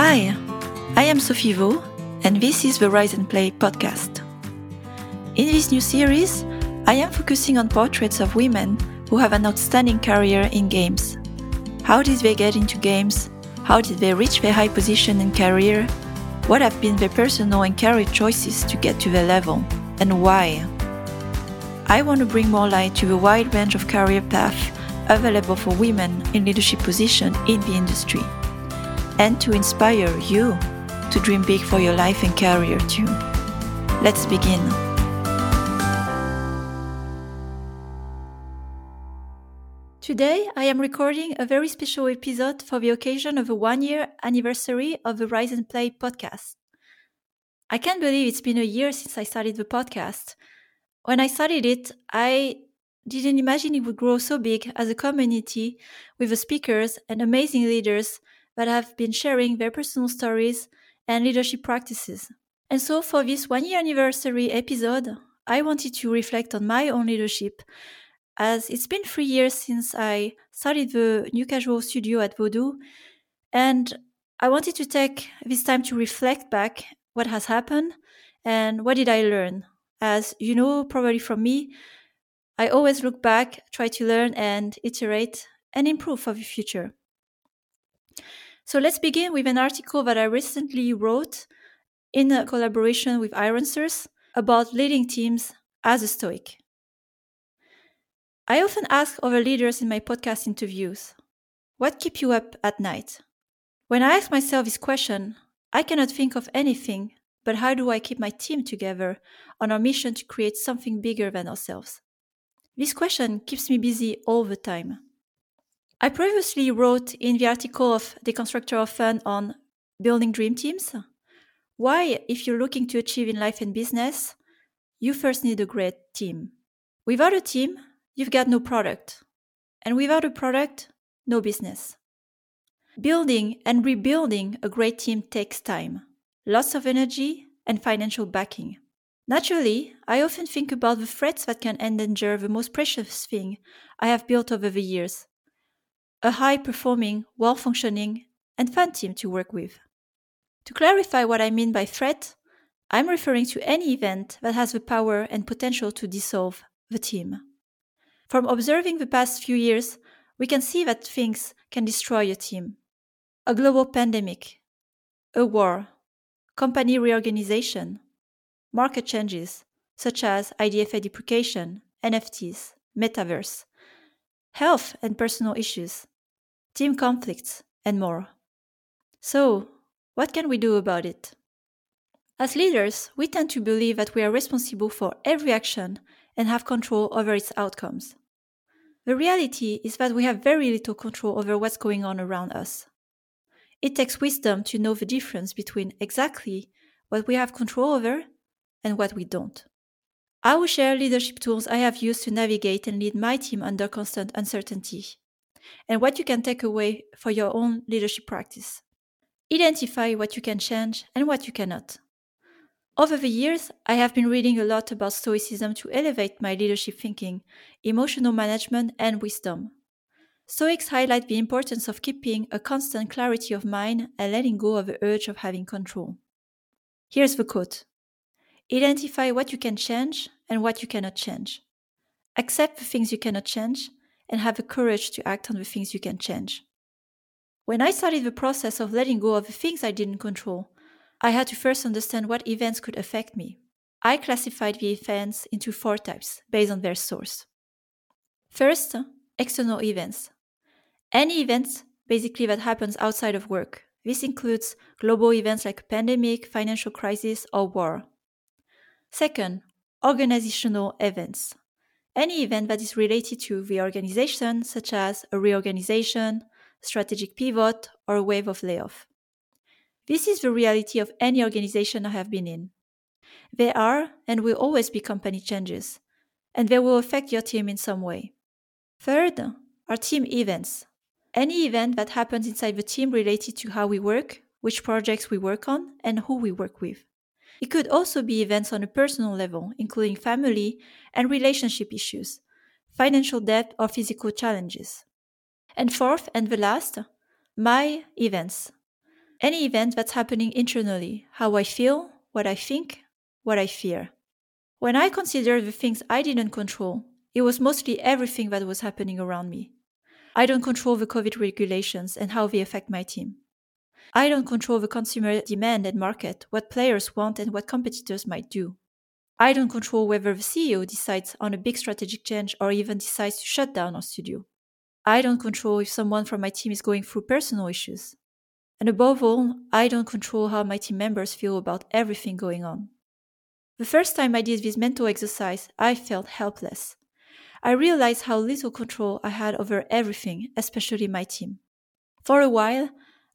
Hi, I am Sophie Vaux, and this is the Rise and Play podcast. In this new series, I am focusing on portraits of women who have an outstanding career in games. How did they get into games? How did they reach their high position in career? What have been their personal and career choices to get to their level? And why? I want to bring more light to the wide range of career paths available for women in leadership positions in the industry and to inspire you to dream big for your life and career too. Let's begin. Today, I am recording a very special episode for the occasion of the one year anniversary of the Rise and Play podcast. I can't believe it's been a year since I started the podcast. When I started it, I didn't imagine it would grow so big as a community with the speakers and amazing leaders that have been sharing their personal stories and leadership practices. And so, for this one year anniversary episode, I wanted to reflect on my own leadership, as it's been three years since I started the New Casual studio at Voodoo, and I wanted to take this time to reflect back what has happened and what did I learn. As you know, probably from me, I always look back, try to learn and iterate and improve for the future. So let's begin with an article that I recently wrote in a collaboration with Ironsource about leading teams as a Stoic. I often ask other leaders in my podcast interviews, what keep you up at night? When I ask myself this question, I cannot think of anything but how do I keep my team together on our mission to create something bigger than ourselves? This question keeps me busy all the time. I previously wrote in the article of Deconstructor of Fun on building dream teams why, if you're looking to achieve in life and business, you first need a great team. Without a team, you've got no product. And without a product, no business. Building and rebuilding a great team takes time, lots of energy, and financial backing. Naturally, I often think about the threats that can endanger the most precious thing I have built over the years a high performing, well functioning, and fun team to work with. To clarify what I mean by threat, I'm referring to any event that has the power and potential to dissolve the team. From observing the past few years, we can see that things can destroy a team. A global pandemic, a war, company reorganization, market changes such as IDFA deprecation, NFTs, metaverse, health and personal issues, team conflicts, and more. So, what can we do about it? As leaders, we tend to believe that we are responsible for every action and have control over its outcomes. The reality is that we have very little control over what's going on around us. It takes wisdom to know the difference between exactly what we have control over and what we don't. I will share leadership tools I have used to navigate and lead my team under constant uncertainty, and what you can take away for your own leadership practice. Identify what you can change and what you cannot. Over the years, I have been reading a lot about Stoicism to elevate my leadership thinking, emotional management, and wisdom. Stoics highlight the importance of keeping a constant clarity of mind and letting go of the urge of having control. Here's the quote Identify what you can change and what you cannot change. Accept the things you cannot change and have the courage to act on the things you can change. When I started the process of letting go of the things I didn't control, I had to first understand what events could affect me. I classified the events into four types based on their source. First, external events. Any events basically that happens outside of work. This includes global events like pandemic, financial crisis, or war. Second, organizational events. Any event that is related to the organization, such as a reorganization, strategic pivot, or a wave of layoff. This is the reality of any organization I have been in. There are and will always be company changes, and they will affect your team in some way. Third are team events. Any event that happens inside the team related to how we work, which projects we work on, and who we work with. It could also be events on a personal level, including family and relationship issues, financial debt, or physical challenges. And fourth, and the last, my events. Any event that's happening internally, how I feel, what I think, what I fear. When I consider the things I didn't control, it was mostly everything that was happening around me. I don't control the COVID regulations and how they affect my team. I don't control the consumer demand and market, what players want and what competitors might do. I don't control whether the CEO decides on a big strategic change or even decides to shut down our studio. I don't control if someone from my team is going through personal issues. And above all, I don't control how my team members feel about everything going on. The first time I did this mental exercise, I felt helpless. I realized how little control I had over everything, especially my team. For a while,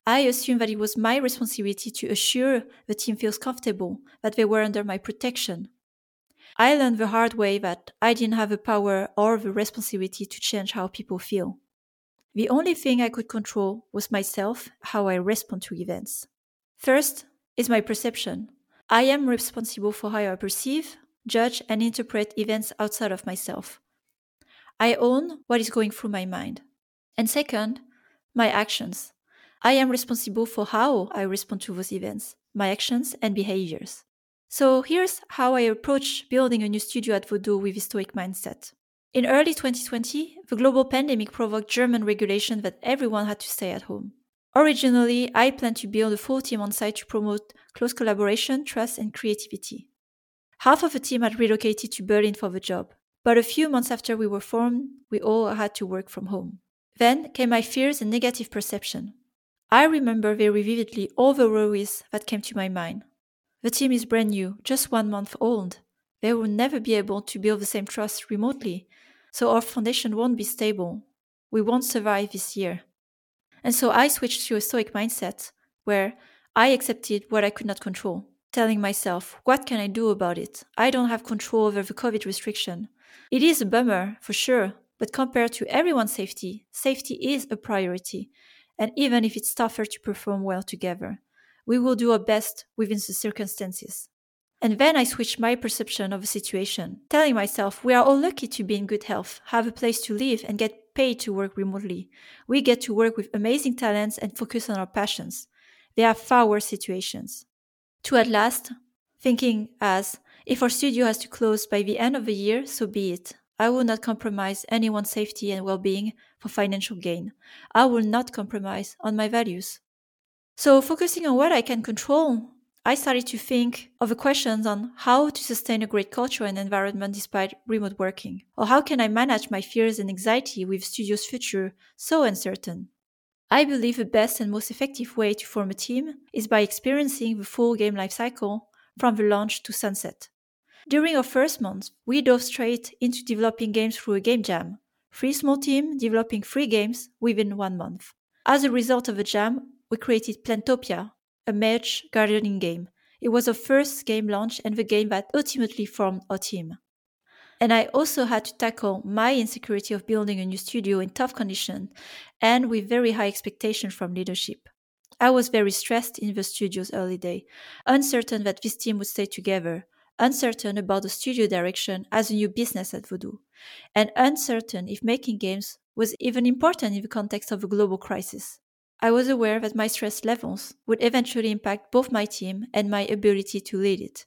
I assumed that it was my responsibility to assure the team feels comfortable, that they were under my protection. I learned the hard way that I didn't have the power or the responsibility to change how people feel. The only thing I could control was myself, how I respond to events. First is my perception. I am responsible for how I perceive, judge, and interpret events outside of myself. I own what is going through my mind. And second, my actions. I am responsible for how I respond to those events, my actions and behaviors. So here's how I approach building a new studio at Voodoo with a stoic mindset. In early 2020, the global pandemic provoked German regulation that everyone had to stay at home. Originally, I planned to build a full team on site to promote close collaboration, trust, and creativity. Half of the team had relocated to Berlin for the job, but a few months after we were formed, we all had to work from home. Then came my fears and negative perception. I remember very vividly all the worries that came to my mind. The team is brand new, just one month old. They will never be able to build the same trust remotely, so our foundation won't be stable. We won't survive this year. And so I switched to a stoic mindset where I accepted what I could not control, telling myself, what can I do about it? I don't have control over the COVID restriction. It is a bummer, for sure, but compared to everyone's safety, safety is a priority. And even if it's tougher to perform well together, we will do our best within the circumstances. And then I switched my perception of the situation, telling myself we are all lucky to be in good health, have a place to live, and get paid to work remotely. We get to work with amazing talents and focus on our passions. There are far worse situations. To at last, thinking as if our studio has to close by the end of the year, so be it. I will not compromise anyone's safety and well being for financial gain. I will not compromise on my values. So, focusing on what I can control I started to think of the questions on how to sustain a great culture and environment despite remote working, or how can I manage my fears and anxiety with studio's future so uncertain. I believe the best and most effective way to form a team is by experiencing the full game life cycle from the launch to sunset. During our first month, we dove straight into developing games through a game jam, three small teams developing three games within one month. As a result of the jam, we created Plantopia, a match gardening game. It was our first game launch and the game that ultimately formed our team. And I also had to tackle my insecurity of building a new studio in tough conditions and with very high expectations from leadership. I was very stressed in the studio's early day, uncertain that this team would stay together, uncertain about the studio direction as a new business at Voodoo, and uncertain if making games was even important in the context of a global crisis. I was aware that my stress levels would eventually impact both my team and my ability to lead it.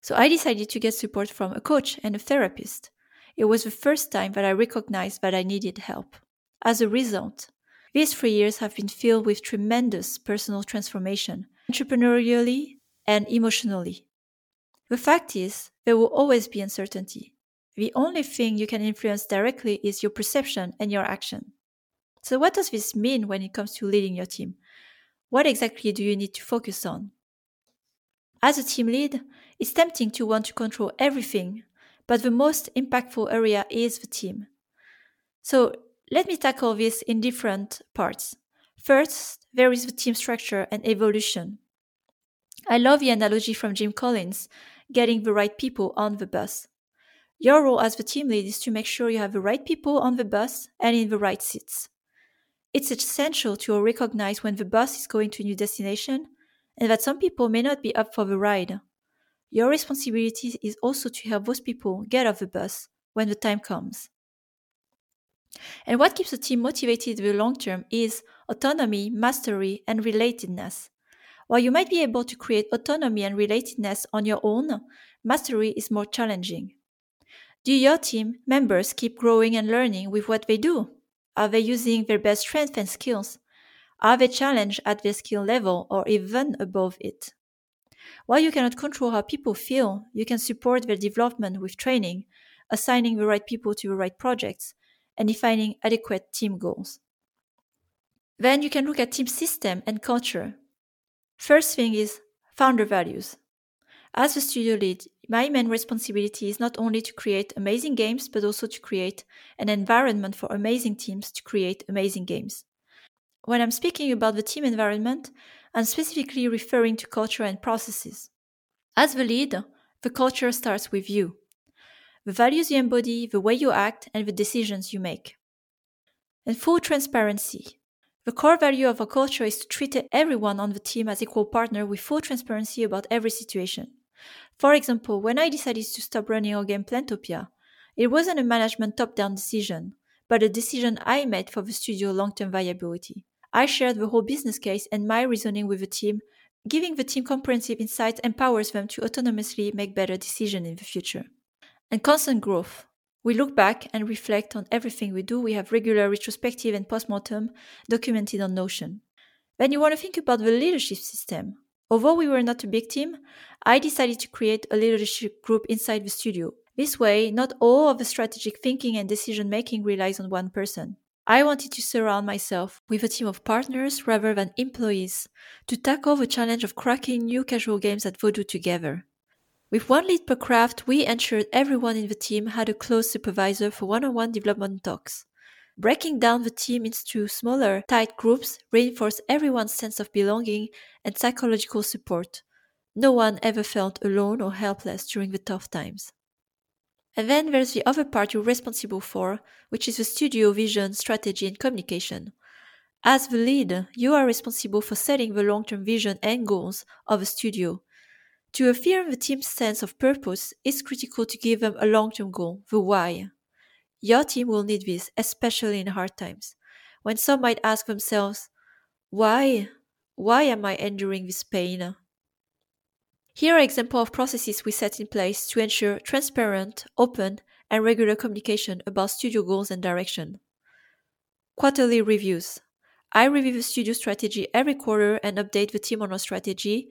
So I decided to get support from a coach and a therapist. It was the first time that I recognized that I needed help. As a result, these three years have been filled with tremendous personal transformation, entrepreneurially and emotionally. The fact is, there will always be uncertainty. The only thing you can influence directly is your perception and your action. So, what does this mean when it comes to leading your team? What exactly do you need to focus on? As a team lead, it's tempting to want to control everything, but the most impactful area is the team. So, let me tackle this in different parts. First, there is the team structure and evolution. I love the analogy from Jim Collins getting the right people on the bus. Your role as the team lead is to make sure you have the right people on the bus and in the right seats. It's essential to recognize when the bus is going to a new destination and that some people may not be up for the ride. Your responsibility is also to help those people get off the bus when the time comes. And what keeps a team motivated in the long term is autonomy, mastery, and relatedness. While you might be able to create autonomy and relatedness on your own, mastery is more challenging. Do your team members keep growing and learning with what they do? Are they using their best strengths and skills? Are they challenged at their skill level or even above it? While you cannot control how people feel, you can support their development with training, assigning the right people to the right projects, and defining adequate team goals. Then you can look at team system and culture. First thing is founder values. As a studio lead, my main responsibility is not only to create amazing games, but also to create an environment for amazing teams to create amazing games. When I'm speaking about the team environment, I'm specifically referring to culture and processes. As the lead, the culture starts with you. The values you embody, the way you act, and the decisions you make. And full transparency. The core value of a culture is to treat everyone on the team as equal partner with full transparency about every situation. For example, when I decided to stop running our game Plantopia, it wasn't a management top down decision, but a decision I made for the studio long term viability. I shared the whole business case and my reasoning with the team. Giving the team comprehensive insights empowers them to autonomously make better decisions in the future. And constant growth. We look back and reflect on everything we do. We have regular retrospective and postmortem documented on Notion. Then you want to think about the leadership system. Although we were not a big team, I decided to create a leadership group inside the studio. This way, not all of the strategic thinking and decision making relies on one person. I wanted to surround myself with a team of partners rather than employees to tackle the challenge of cracking new casual games at Voodoo together. With one lead per craft, we ensured everyone in the team had a close supervisor for one on one development talks. Breaking down the team into smaller, tight groups reinforced everyone's sense of belonging and psychological support. No one ever felt alone or helpless during the tough times. And then there's the other part you're responsible for, which is the studio vision, strategy, and communication. As the lead, you are responsible for setting the long term vision and goals of a studio to affirm the team's sense of purpose, it's critical to give them a long term goal, the why. Your team will need this, especially in hard times, when some might ask themselves, Why? Why am I enduring this pain? Here are examples of processes we set in place to ensure transparent, open, and regular communication about studio goals and direction. Quarterly reviews. I review the studio strategy every quarter and update the team on our strategy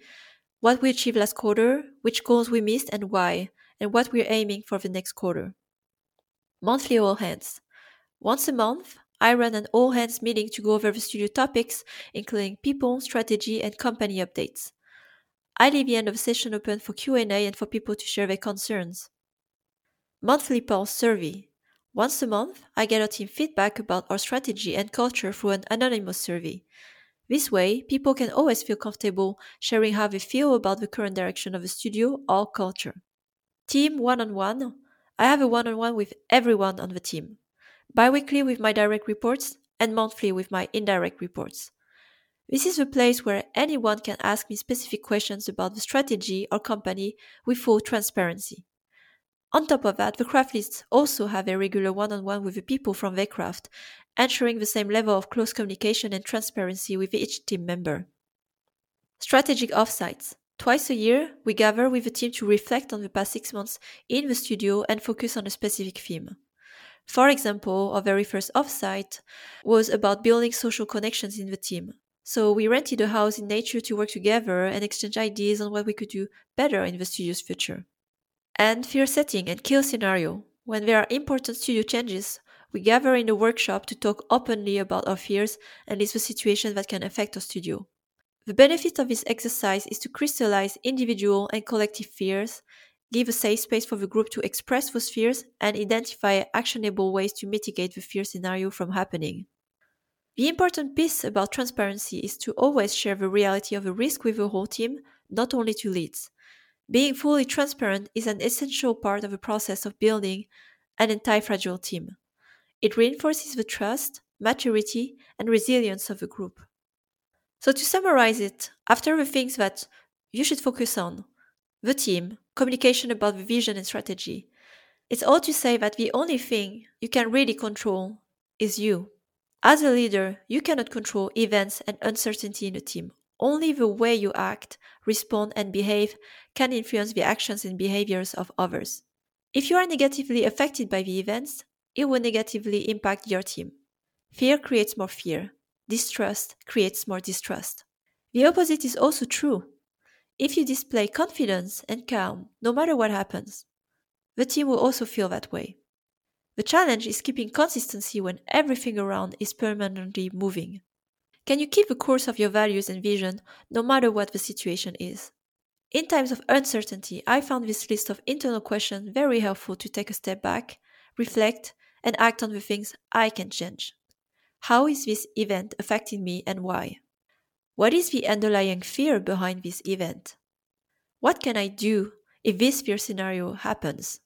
what we achieved last quarter, which goals we missed and why, and what we're aiming for the next quarter. Monthly all hands. Once a month, I run an all hands meeting to go over the studio topics, including people, strategy, and company updates. I leave the end of the session open for Q&A and for people to share their concerns. Monthly pulse survey. Once a month, I get our team feedback about our strategy and culture through an anonymous survey. This way, people can always feel comfortable sharing how they feel about the current direction of the studio or culture. Team one on one. I have a one on one with everyone on the team. Biweekly with my direct reports and monthly with my indirect reports. This is the place where anyone can ask me specific questions about the strategy or company with full transparency. On top of that, the craft lists also have a regular one on one with the people from their craft ensuring the same level of close communication and transparency with each team member. Strategic offsites. Twice a year, we gather with the team to reflect on the past six months in the studio and focus on a specific theme. For example, our very first offsite was about building social connections in the team. So we rented a house in nature to work together and exchange ideas on what we could do better in the studio's future. And fear setting and kill scenario. When there are important studio changes, we gather in a workshop to talk openly about our fears and list the situations that can affect our studio. The benefit of this exercise is to crystallize individual and collective fears, give a safe space for the group to express those fears, and identify actionable ways to mitigate the fear scenario from happening. The important piece about transparency is to always share the reality of a risk with the whole team, not only to leads. Being fully transparent is an essential part of the process of building an anti-fragile team. It reinforces the trust, maturity, and resilience of the group. So, to summarize it, after the things that you should focus on the team, communication about the vision and strategy it's all to say that the only thing you can really control is you. As a leader, you cannot control events and uncertainty in a team. only the way you act, respond, and behave can influence the actions and behaviors of others. If you are negatively affected by the events, it will negatively impact your team. Fear creates more fear. Distrust creates more distrust. The opposite is also true. If you display confidence and calm no matter what happens, the team will also feel that way. The challenge is keeping consistency when everything around is permanently moving. Can you keep the course of your values and vision no matter what the situation is? In times of uncertainty, I found this list of internal questions very helpful to take a step back, reflect, and act on the things I can change. How is this event affecting me and why? What is the underlying fear behind this event? What can I do if this fear scenario happens?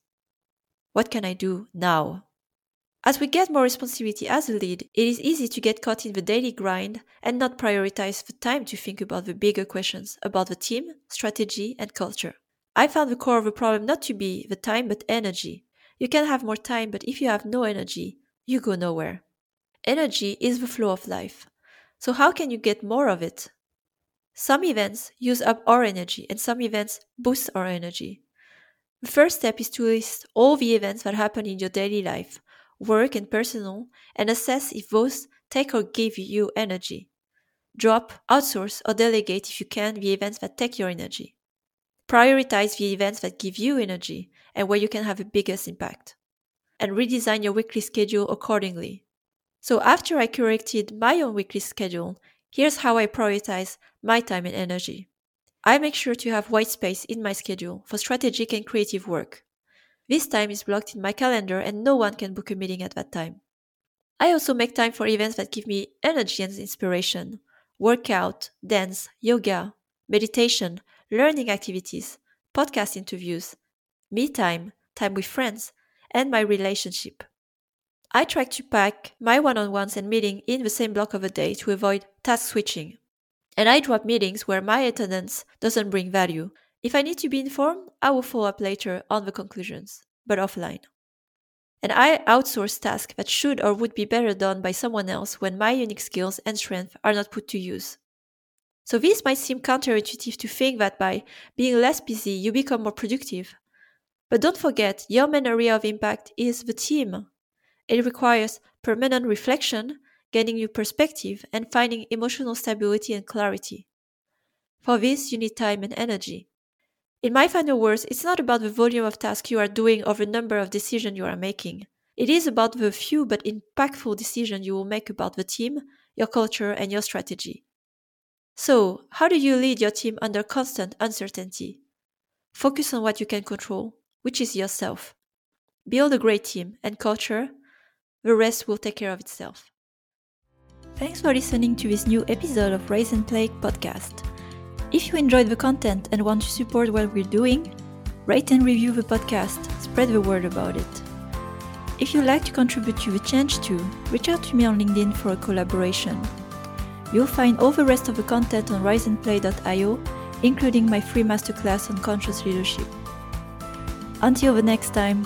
What can I do now? As we get more responsibility as a lead, it is easy to get caught in the daily grind and not prioritize the time to think about the bigger questions about the team, strategy, and culture. I found the core of the problem not to be the time but energy. You can have more time, but if you have no energy, you go nowhere. Energy is the flow of life. So, how can you get more of it? Some events use up our energy, and some events boost our energy. The first step is to list all the events that happen in your daily life work and personal, and assess if those take or give you energy. Drop, outsource, or delegate if you can the events that take your energy. Prioritize the events that give you energy and where you can have the biggest impact. And redesign your weekly schedule accordingly. So, after I corrected my own weekly schedule, here's how I prioritize my time and energy. I make sure to have white space in my schedule for strategic and creative work. This time is blocked in my calendar and no one can book a meeting at that time. I also make time for events that give me energy and inspiration workout, dance, yoga, meditation, learning activities, podcast interviews, me time, time with friends, and my relationship. I try to pack my one on ones and meeting in the same block of a day to avoid task switching. And I drop meetings where my attendance doesn't bring value if I need to be informed, I will follow up later on the conclusions, but offline. And I outsource tasks that should or would be better done by someone else when my unique skills and strengths are not put to use. So this might seem counterintuitive to think that by being less busy, you become more productive. But don't forget, your main area of impact is the team. It requires permanent reflection, gaining new perspective, and finding emotional stability and clarity. For this, you need time and energy. In my final words, it's not about the volume of tasks you are doing or the number of decisions you are making. It is about the few but impactful decisions you will make about the team, your culture, and your strategy. So, how do you lead your team under constant uncertainty? Focus on what you can control, which is yourself. Build a great team and culture, the rest will take care of itself. Thanks for listening to this new episode of Rise and Play podcast. If you enjoyed the content and want to support what we're doing, rate and review the podcast, spread the word about it. If you'd like to contribute to the change too, reach out to me on LinkedIn for a collaboration. You'll find all the rest of the content on riseandplay.io, including my free masterclass on conscious leadership. Until the next time,